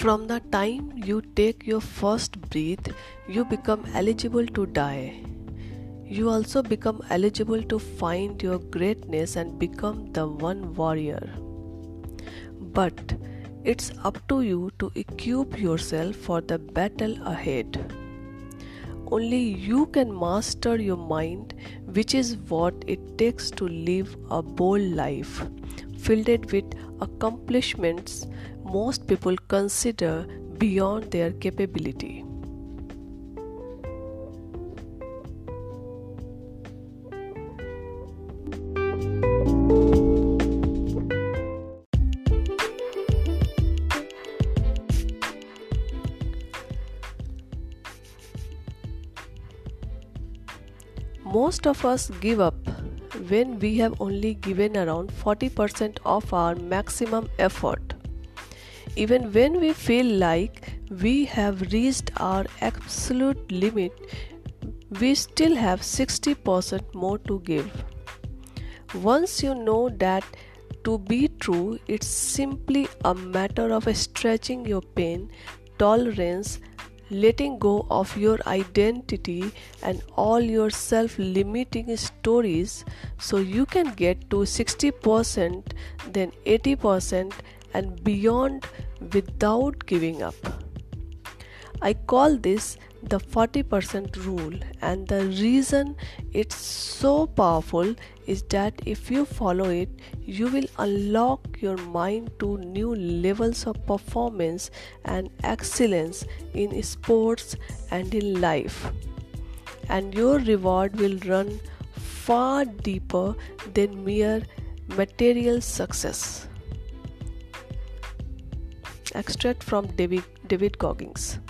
From the time you take your first breath, you become eligible to die. You also become eligible to find your greatness and become the one warrior. But it's up to you to equip yourself for the battle ahead. Only you can master your mind, which is what it takes to live a bold life, filled with accomplishments most people consider beyond their capability. Most of us give up when we have only given around 40% of our maximum effort. Even when we feel like we have reached our absolute limit, we still have 60% more to give. Once you know that to be true, it's simply a matter of stretching your pain tolerance letting go of your identity and all your self limiting stories so you can get to 60%, then 80%, and beyond without giving up. I call this the 40% rule, and the reason it's so powerful is that if you follow it, you will unlock your mind to new levels of performance and excellence in sports and in life. And your reward will run far deeper than mere material success. Extract from David, David Goggins.